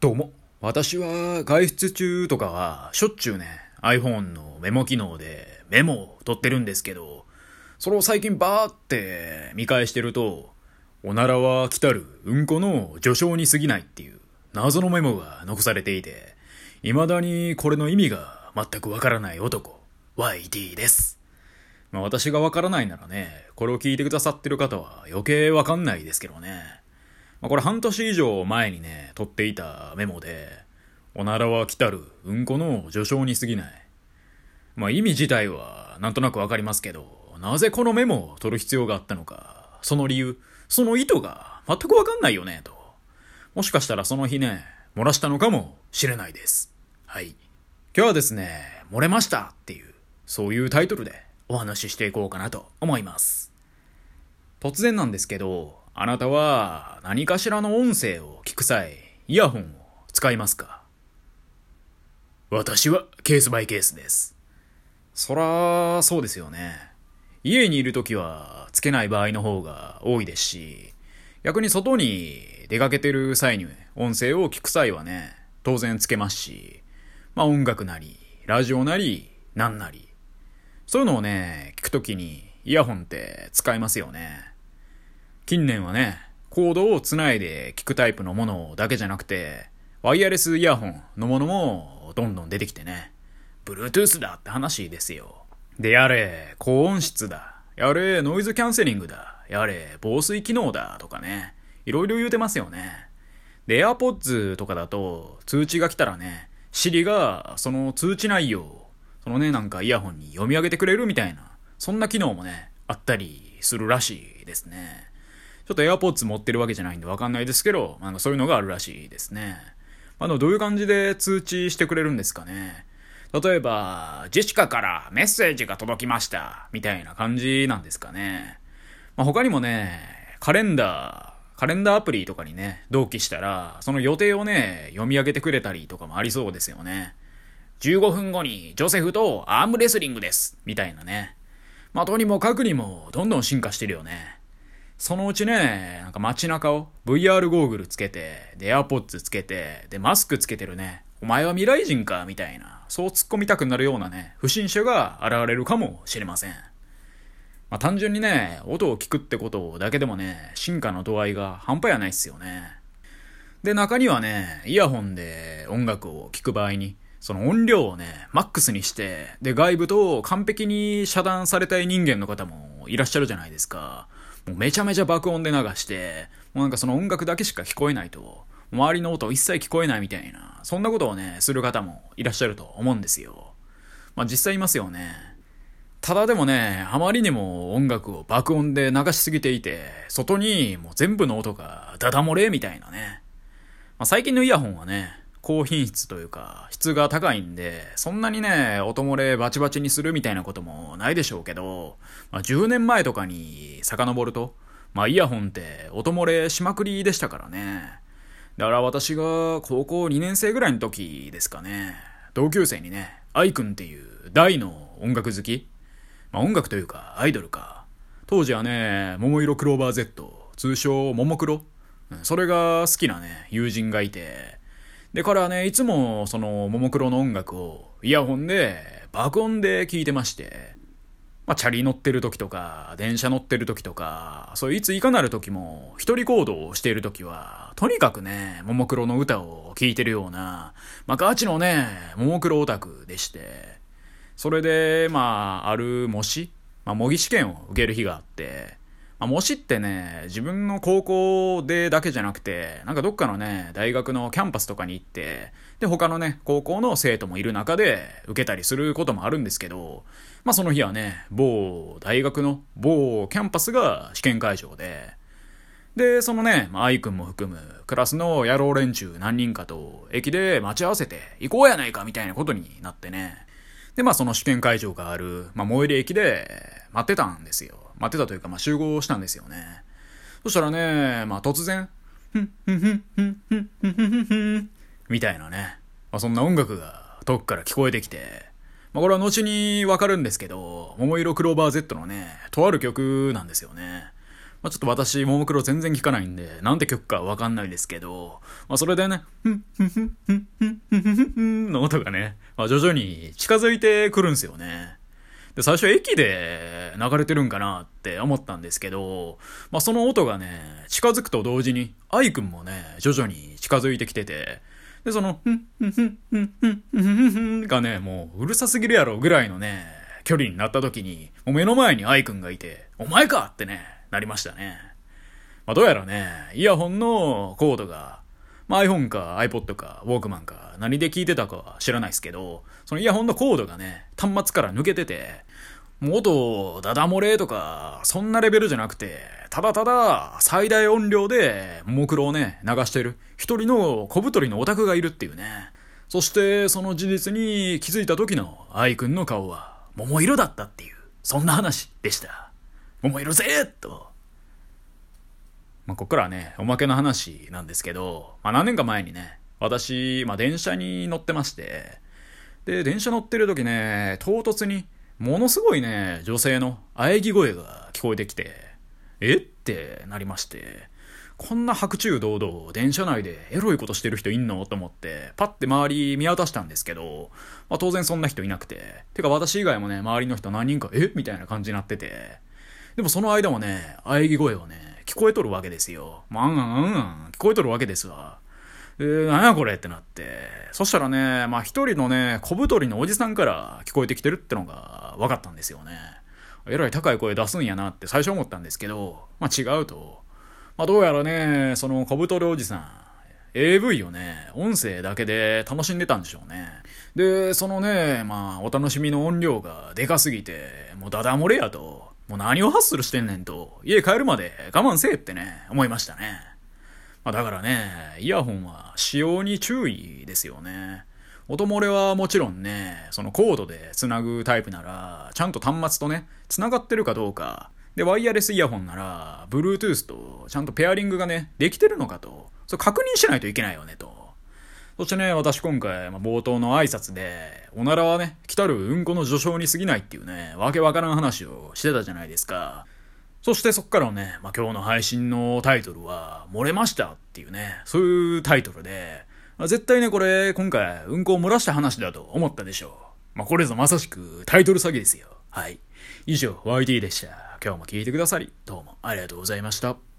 どうも。私は外出中とかはしょっちゅうね、iPhone のメモ機能でメモを取ってるんですけど、それを最近バーって見返してると、おならは来たるうんこの序章に過ぎないっていう謎のメモが残されていて、未だにこれの意味が全くわからない男、YD です。まあ私がわからないならね、これを聞いてくださってる方は余計わかんないですけどね。まあこれ半年以上前にね、取っていたメモで、おならは来たるうんこの序章に過ぎない。まあ意味自体はなんとなくわかりますけど、なぜこのメモを取る必要があったのか、その理由、その意図が全くわかんないよね、と。もしかしたらその日ね、漏らしたのかもしれないです。はい。今日はですね、漏れましたっていう、そういうタイトルでお話ししていこうかなと思います。突然なんですけど、あなたは何かしらの音声を聞く際、イヤホンを使いますか？私はケースバイケースです。そら、そうですよね。家にいる時はつけない場合の方が多いですし、逆に外に出かけてる際に音声を聞く際はね、当然つけますし、まあ音楽なり、ラジオなり、なんなり、そういうのをね、聞くときにイヤホンって使いますよね。近年はね、コードをつないで聞くタイプのものだけじゃなくて、ワイヤレスイヤホンのものもどんどん出てきてね、Bluetooth だって話ですよ。で、やれ、高音質だ。やれ、ノイズキャンセリングだ。やれ、防水機能だ。とかね、いろいろ言うてますよね。で、AirPods とかだと、通知が来たらね、Siri がその通知内容そのね、なんかイヤホンに読み上げてくれるみたいな、そんな機能もね、あったりするらしいですね。ちょっと AirPods 持ってるわけじゃないんでわかんないですけど、なんかそういうのがあるらしいですね。あの、どういう感じで通知してくれるんですかね。例えば、ジェシカからメッセージが届きました、みたいな感じなんですかね。まあ、他にもね、カレンダー、カレンダーアプリとかにね、同期したら、その予定をね、読み上げてくれたりとかもありそうですよね。15分後にジョセフとアームレスリングです。みたいなね。まあ、とにもかくにもどんどん進化してるよね。そのうちね、なんか街中を VR ゴーグルつけて、で、AirPods つけて、で、マスクつけてるね。お前は未来人かみたいな、そう突っ込みたくなるようなね、不審者が現れるかもしれません。まあ、単純にね、音を聞くってことだけでもね、進化の度合いが半端やないっすよね。で、中にはね、イヤホンで音楽を聴く場合に、その音量をね、マックスにして、で、外部と完璧に遮断されたい人間の方もいらっしゃるじゃないですか。もうめちゃめちゃ爆音で流して、もうなんかその音楽だけしか聞こえないと、周りの音一切聞こえないみたいな、そんなことをね、する方もいらっしゃると思うんですよ。まあ実際いますよね。ただでもね、あまりにも音楽を爆音で流しすぎていて、外にもう全部の音がダダ漏れみたいなね。まあ、最近のイヤホンはね、高品質というか、質が高いんで、そんなにね、音漏れバチバチにするみたいなこともないでしょうけど、まあ、10年前とかに遡ると、まあイヤホンって音漏れしまくりでしたからね。だから私が高校2年生ぐらいの時ですかね、同級生にね、愛くんっていう大の音楽好きまあ音楽というかアイドルか。当時はね、桃色クローバー Z、通称ももクロ。それが好きなね、友人がいて、で、彼はね、いつもその、ももクロの音楽をイヤホンで爆音で聴いてまして、まあ、チャリ乗ってる時とか、電車乗ってる時とか、そういついかなる時も、一人行動をしている時は、とにかくね、ももクロの歌を聴いてるような、まあ、ガチのね、ももクロオタクでして、それで、まあ、ある模試、まあ、模擬試験を受ける日があって、まあ、模試ってね、自分の高校でだけじゃなくて、なんかどっかのね、大学のキャンパスとかに行って、で、他のね、高校の生徒もいる中で受けたりすることもあるんですけど、まあその日はね、某大学の某キャンパスが試験会場で、で、そのね、まあ、愛くんも含む、クラスの野郎連中何人かと、駅で待ち合わせて、行こうやないか、みたいなことになってね。で、まあ、その試験会場がある、まあ、最寄り駅で、待ってたんですよ。待ってたというか、まあ、集合したんですよね。そしたらね、まあ、突然、ふん、ふん、ふん、ふん、ふん、ふん、ふん、ふん、みたいなね。まあ、そんな音楽が遠くから聞こえてきて、まあ、これは後にわかるんですけど、桃色クローバー Z のね、とある曲なんですよね。まあ、ちょっと私、ももクロ全然聞かないんで、なんて曲かわかんないですけど、まあ、それでね、ふん、ふん、ふん、ふん、ふん、ふん、ふん、の音がね、まあ、徐々に近づいてくるんですよね。で、最初駅で流れてるんかなって思ったんですけど、まあ、その音がね、近づくと同時に、愛くんもね、徐々に近づいてきてて、で、その、ふん、ふん、ふん、ふん、ふん、ふん、ふんがね、もううるさすぎるやろぐらいのね、距離になった時に、もう目の前に愛くんがいて、お前かってね、なりましたね。まあ、どうやらね、イヤホンのコードが、まあ、iPhone か iPod か Walkman か何で聞いてたかは知らないですけど、そのイヤホンのコードがね、端末から抜けてて、もう音、ダダ漏れとか、そんなレベルじゃなくて、ただただ最大音量で、ももクロをね、流してる一人の小太りのオタクがいるっていうね。そしてその事実に気づいた時の愛くんの顔は桃色だったっていう、そんな話でした。桃色ぜと。まあ、こっからはね、おまけの話なんですけど、まあ、何年か前にね、私、まあ、電車に乗ってまして、で、電車乗ってる時ね、唐突に、ものすごいね、女性の喘ぎ声が聞こえてきて、えってなりまして、こんな白昼堂々、電車内でエロいことしてる人いんのと思って、パッて周り見渡したんですけど、まあ当然そんな人いなくて、てか私以外もね、周りの人何人か、え？みたいな感じになってて、でもその間もね、喘ぎ声をね、聞こえとるわけですよ。まあ、うんうんうん、聞こえとるわけですわ。えー、なんやこれってなって。そしたらね、まあ一人のね、小太りのおじさんから聞こえてきてるってのが分かったんですよね。えらい高い声出すんやなって最初思ったんですけど、まあ違うと。まあどうやらね、その小太りおじさん、AV をね、音声だけで楽しんでたんでしょうね。で、そのね、まあお楽しみの音量がでかすぎて、もうダダ漏れやと。もう何をハッスルしてんねんと、家帰るまで我慢せえってね、思いましたね。まあだからね、イヤホンは使用に注意ですよね。音漏れはもちろんね、そのコードで繋ぐタイプなら、ちゃんと端末とね、繋がってるかどうか。で、ワイヤレスイヤホンなら、Bluetooth とちゃんとペアリングがね、できてるのかと。それ確認しないといけないよねと。そしてね、私今回、まあ、冒頭の挨拶で、おならはね、来たるうんこの序章に過ぎないっていうね、わけわからん話をしてたじゃないですか。そしてそっからね、まあ、今日の配信のタイトルは、漏れましたっていうね、そういうタイトルで、まあ、絶対ね、これ、今回、うんこを漏らした話だと思ったでしょう。まあ、これぞまさしくタイトル詐欺ですよ。はい。以上、YT でした。今日も聞いてくださり、どうもありがとうございました。